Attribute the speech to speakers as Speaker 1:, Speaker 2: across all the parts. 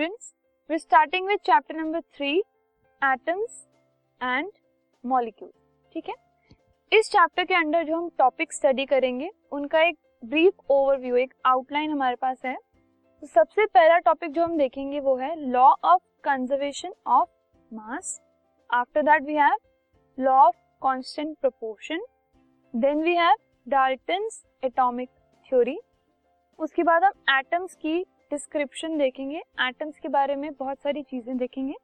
Speaker 1: Students we starting with chapter number three atoms and molecule ठीक है? इस chapter के अंडर जो हम टॉपिक स्टडी करेंगे, उनका एक ब्रीफ ओवरव्यू एक आउटलाइन हमारे पास है। तो सबसे पहला टॉपिक जो हम देखेंगे वो है law of conservation of mass after that we have law of constant proportion then we have Dalton's atomic theory उसके बाद हम एटम्स की डिस्क्रिप्शन देखेंगे एटम्स के बारे में बहुत सारी चीज़ें देखेंगे।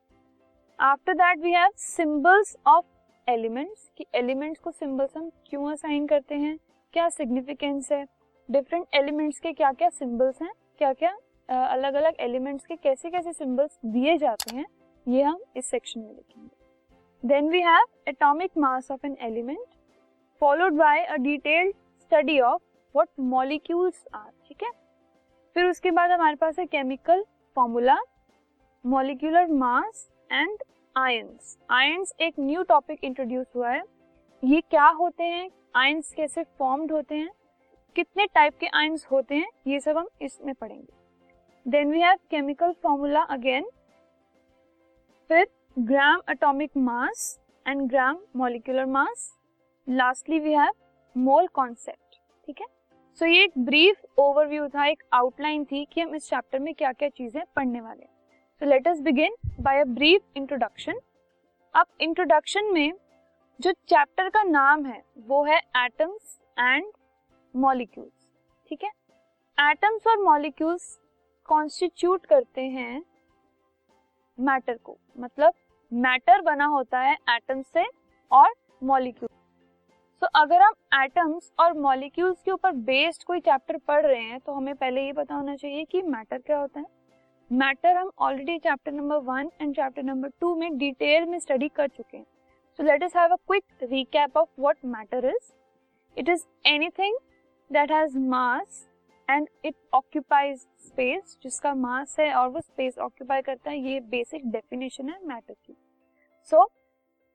Speaker 1: After that we have symbols of elements कि एलिमेंट्स को सिंबल्स हम क्यों असाइन करते हैं, क्या सिग्निफिकेंस है डिफरेंट एलिमेंट्स के क्या क्या सिंबल्स हैं क्या क्या अलग अलग एलिमेंट्स के कैसे कैसे सिंबल्स दिए जाते हैं, ये हम इस सेक्शन में देखेंगे। Then we have atomic mass of an element followed by a detailed study of what molecules are उसके बाद हमारे पास है chemical formula molecular mass and ions ions एक न्यू टॉपिक इंट्रोड्यूस हुआ है। ये क्या होते हैं? आयंस कैसे फॉर्म्ड होते हैं? कितने टाइप के आयंस होते हैं? ये सब हम इसमें पढ़ेंगे। Then we have chemical formula again फिर gram atomic mass and gram molecular mass lastly we have mole concept ठीक है? सो so, ये एक ब्रीफ ओवरव्यू था एक आउटलाइन थी कि हम इस चैप्टर में क्या क्या चीज़ें पढ़ने वाले so let us begin by a brief introduction अब इंट्रोडक्शन में जो चैप्टर का नाम है वो है एटम्स एंड मॉलिक्यूल्स ठीक है? एटम्स और मॉलिक्यूल्स कॉन्स्टिट्यूट करते हैं मैटर को मतलब मैटर बना होता है एटम से और मॉलिक्यूल अगर हम एटम्स और मॉलिक्यूल्स के ऊपर बेस्ड कोई चैप्टर पढ़ रहे हैं तो हमें पहले ये पता होना चाहिए कि मैटर क्या होता है। मैटर हम already chapter number one and chapter number two में डिटेल में स्टडी कर चुके हैं। So let us have a quick recap of what matter is it is anything that has mass and it occupies space जिसका mass है और वो space occupy करता है ये बेसिक डेफिनेशन है मैटर की। सो so,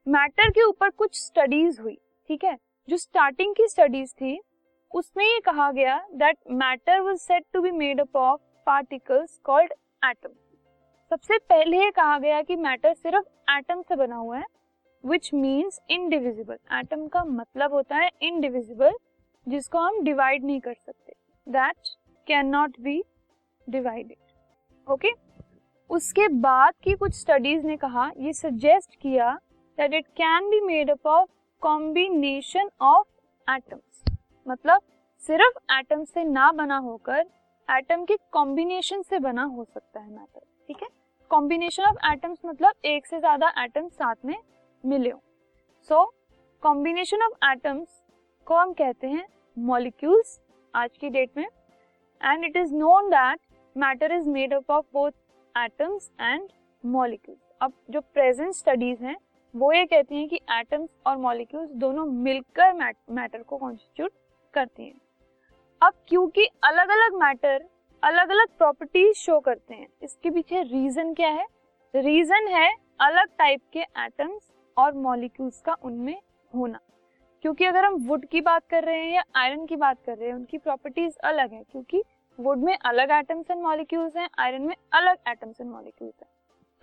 Speaker 1: मैटर के ऊपर कुछ स्टडीज़ हुई ठीक है? जो स्टार्टिंग की स्टडीज़ थी, उसमें ये कहा गया that matter was said to be made up of particles called atom सबसे पहले ये कहा गया कि मैटर सिर्फ़ एटम से बना हुआ है विच मीन्स इनडिविजिबल एटम का मतलब होता है इनडिविजिबल जिसको हम डिवाइड नहीं कर सकते. That can not be divided okay उसके बाद की कुछ स्टडीज़ ने कहा, ये सजेस्ट किया that it can be made up of combination of atoms मतलब सिर्फ़ एटम से ना बना होकर एटम के कॉम्बिनेशन से बना हो सकता है मैटर ठीक है? कॉम्बिनेशन ऑफ़ एटम्स मतलब एक से ज़्यादा एटम साथ में मिले हो। सो कॉम्बिनेशन ऑफ़ एटम्स को हम कहते हैं मॉलिक्यूल्स आज की डेट में। And it is known that matter is made up of both atoms and molecules अब जो प्रेजेंट स्टडीज़ हैं वो ये कहती हैं कि एटम्स और मॉलिक्यूल्स दोनों मिलकर मैटर को कॉन्स्टिट्यूट करती हैं। अब क्योंकि अलग अलग मैटर अलग अलग प्रॉपर्टीज़ शो करते हैं, इसके पीछे रीजन क्या है? रीजन है अलग टाइप के एटम्स और मॉलिक्यूल्स का उनमें होना। क्योंकि अगर हम वुड की बात कर रहे हैं या आयरन की बात कर रहे हैं, उनकी प्रॉपर्टीज़ अलग है, क्योंकि वुड में अलग एटम्स एंड मॉलिक्यूल्स हैं आयरन में अलग एटम्स एंड मॉलिक्यूल्स हैं।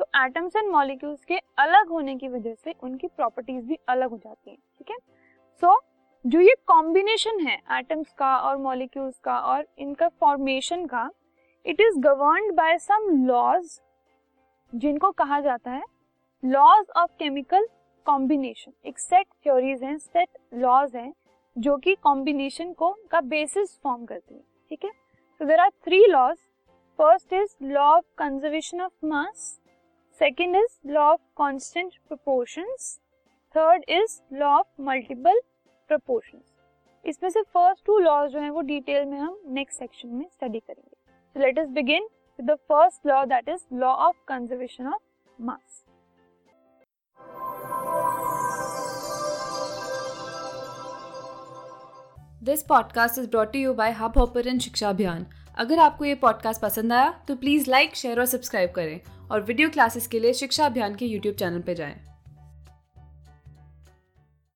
Speaker 1: तो एटम्स एंड मॉलिक्यूल्स के अलग होने की वजह से उनकी प्रॉपर्टीज़ भी अलग हो जाती हैं, ठीक है? सो जो ये कॉम्बिनेशन है एटम्स का और मॉलिक्यूल्स का और इनका फॉर्मेशन का it is governed by some laws जिनको कहा जाता है लॉज ऑफ़ केमिकल कॉम्बिनेशन एक सेट थ्योरीज हैं सेट लॉज हैं, जो कि कॉम्बिनेशन को का बेसिस फॉर्म करती है, ठीक है? So there are three laws first is law of conservation of mass second is law of constant proportions third is law of multiple proportions इसमें से फ़र्स्ट टू लॉज जो है वो डिटेल में हम नेक्स्ट सेक्शन में स्टडी करेंगे. So let us begin with the first law that is law of conservation of mass
Speaker 2: this podcast is brought you by Hubhopper Shiksha Abhiyan अगर आपको ये पॉडकास्ट पसंद आया तो प्लीज़ लाइक शेयर और subscribe करें। और वीडियो क्लासेस के लिए शिक्षा अभियान के यूट्यूब चैनल पर जाएँ।